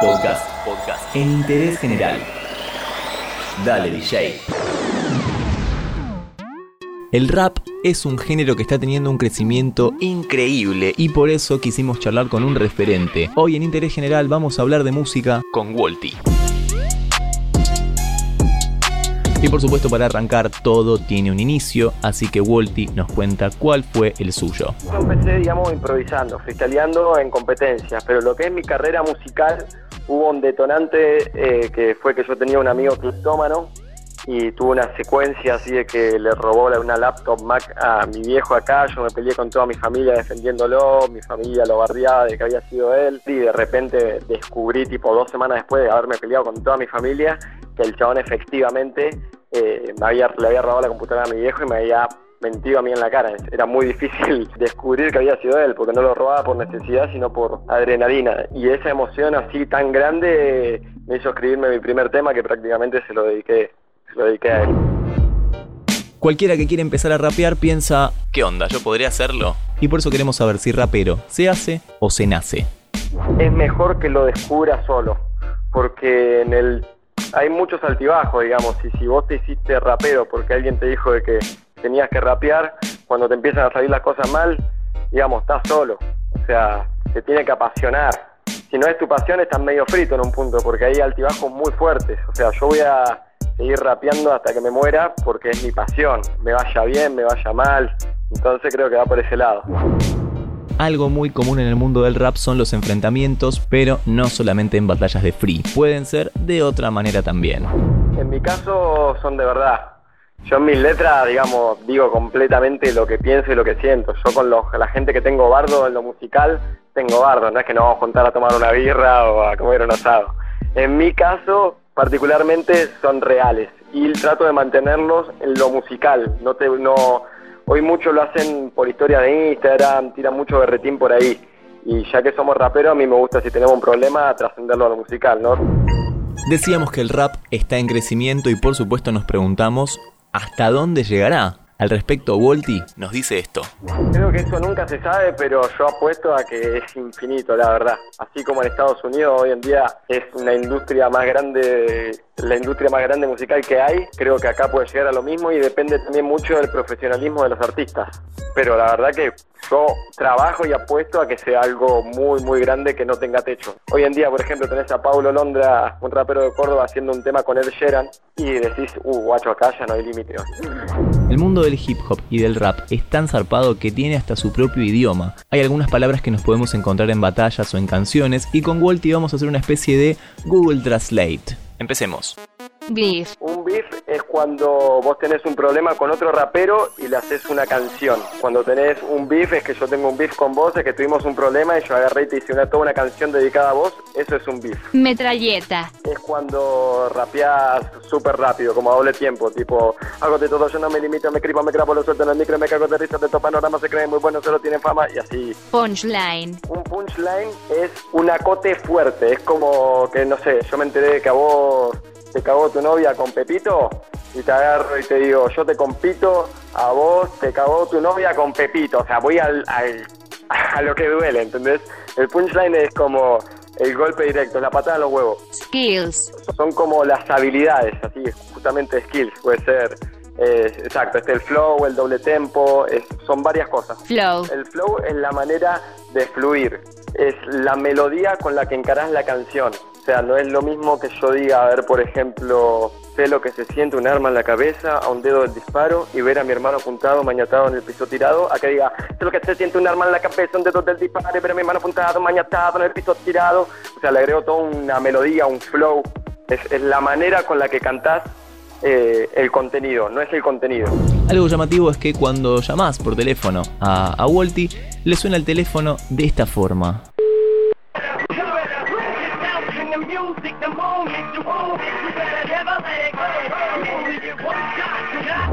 Podcast. Podcast. En interés general. Dale, DJ. El rap es un género que está teniendo un crecimiento increíble y por eso quisimos charlar con un referente. Hoy en Interés General vamos a hablar de música con Wolty. Y por supuesto para arrancar todo tiene un inicio, así que Wolty nos cuenta cuál fue el suyo. Yo empecé, digamos, improvisando, freestyleando en competencias, pero lo que es mi carrera musical hubo un detonante eh, que fue que yo tenía un amigo cleptómano y tuvo una secuencia así de que le robó una laptop Mac a mi viejo acá, yo me peleé con toda mi familia defendiéndolo, mi familia lo barriaba de que había sido él. Y de repente descubrí tipo dos semanas después de haberme peleado con toda mi familia que el chabón efectivamente eh, me había, le había robado la computadora a mi viejo y me había mentido a mí en la cara. Era muy difícil descubrir que había sido él, porque no lo robaba por necesidad, sino por adrenalina. Y esa emoción así tan grande me hizo escribirme mi primer tema que prácticamente se lo dediqué, se lo dediqué a él. Cualquiera que quiera empezar a rapear piensa, ¿qué onda? ¿Yo podría hacerlo? Y por eso queremos saber si rapero se hace o se nace. Es mejor que lo descubra solo, porque en el hay muchos altibajos, digamos, y si vos te hiciste rapero porque alguien te dijo de que tenías que rapear, cuando te empiezan a salir las cosas mal, digamos, estás solo. O sea, te tiene que apasionar. Si no es tu pasión, estás medio frito en un punto, porque hay altibajos muy fuertes. O sea, yo voy a seguir rapeando hasta que me muera porque es mi pasión. Me vaya bien, me vaya mal. Entonces creo que va por ese lado. Algo muy común en el mundo del rap son los enfrentamientos, pero no solamente en batallas de free, pueden ser de otra manera también. En mi caso son de verdad. Yo en mis letras, digamos, digo completamente lo que pienso y lo que siento. Yo con la gente que tengo bardo en lo musical, tengo bardo. No es que nos vamos a juntar a tomar una birra o a comer un asado. En mi caso, particularmente, son reales. Y trato de mantenerlos en lo musical. No te, no, hoy muchos lo hacen por historia de Instagram, tiran mucho berretín por ahí. Y ya que somos raperos, a mí me gusta si tenemos un problema trascenderlo a lo musical, ¿no? Decíamos que el rap está en crecimiento y por supuesto nos preguntamos ¿Hasta dónde llegará? Al respecto, Volti nos dice esto. Creo que eso nunca se sabe, pero yo apuesto a que es infinito, la verdad. Así como en Estados Unidos hoy en día es una industria más grande, la industria más grande musical que hay, creo que acá puede llegar a lo mismo y depende también mucho del profesionalismo de los artistas. Pero la verdad que yo trabajo y apuesto a que sea algo muy, muy grande que no tenga techo. Hoy en día, por ejemplo, tenés a Paulo Londra, un rapero de Córdoba, haciendo un tema con Ed Sheeran y decís, uh, guacho, acá ya no hay límite. El mundo del hip hop y del rap es tan zarpado que tiene hasta su propio idioma. Hay algunas palabras que nos podemos encontrar en batallas o en canciones y con Walty vamos a hacer una especie de Google Translate. Empecemos. Beef. Un beef cuando vos tenés un problema con otro rapero y le haces una canción. Cuando tenés un beef es que yo tengo un beef con vos, es que tuvimos un problema y yo agarré y te hice una, toda una canción dedicada a vos. Eso es un beef. Metralleta. Es cuando rapeás súper rápido, como a doble tiempo. Tipo, hago de todo, yo no me limito, me cripo, me crapo, lo suelto en el micro, me cago de risa, de estos panoramas se creen muy buenos, solo tienen fama y así. Punchline. Un punchline es un acote fuerte. Es como que, no sé, yo me enteré de que a vos te cagó tu novia con Pepito y te agarro y te digo, yo te compito, a vos te cagó tu novia con Pepito. O sea, voy al, a lo que duele, ¿entendés? El punchline es como el golpe directo, la patada en los huevos. Skills. Son como las habilidades, así, justamente skills, puede ser. Eh, exacto, este el flow, el doble tempo, son varias cosas. Flow. El flow es la manera de fluir, es la melodía con la que encarás la canción. O sea, no es lo mismo que yo diga, a ver, por ejemplo, sé lo que se siente un arma en la cabeza, a un dedo del disparo, y ver a mi hermano apuntado, mañatado en el piso tirado, a que diga, sé lo que se siente un arma en la cabeza, un dedo del disparo, y ver a mi hermano apuntado, mañatado en el piso tirado. O sea, le agrego toda una melodía, un flow. Es, la manera con la que cantás eh, el contenido, no es el contenido. Algo llamativo es que cuando llamás por teléfono a, a Walty, le suena el teléfono de esta forma.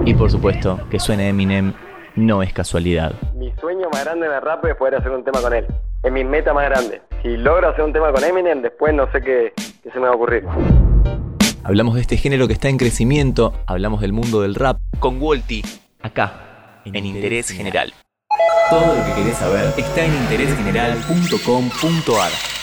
Y por supuesto, que suene Eminem no es casualidad. Mi sueño más grande en el rap es poder hacer un tema con él. Es mi meta más grande. Si logro hacer un tema con Eminem, después no sé qué, qué se me va a ocurrir. Hablamos de este género que está en crecimiento, hablamos del mundo del rap con Walty, acá, en, Interés General. Todo lo que querés saber está en interésgeneral.com.ar.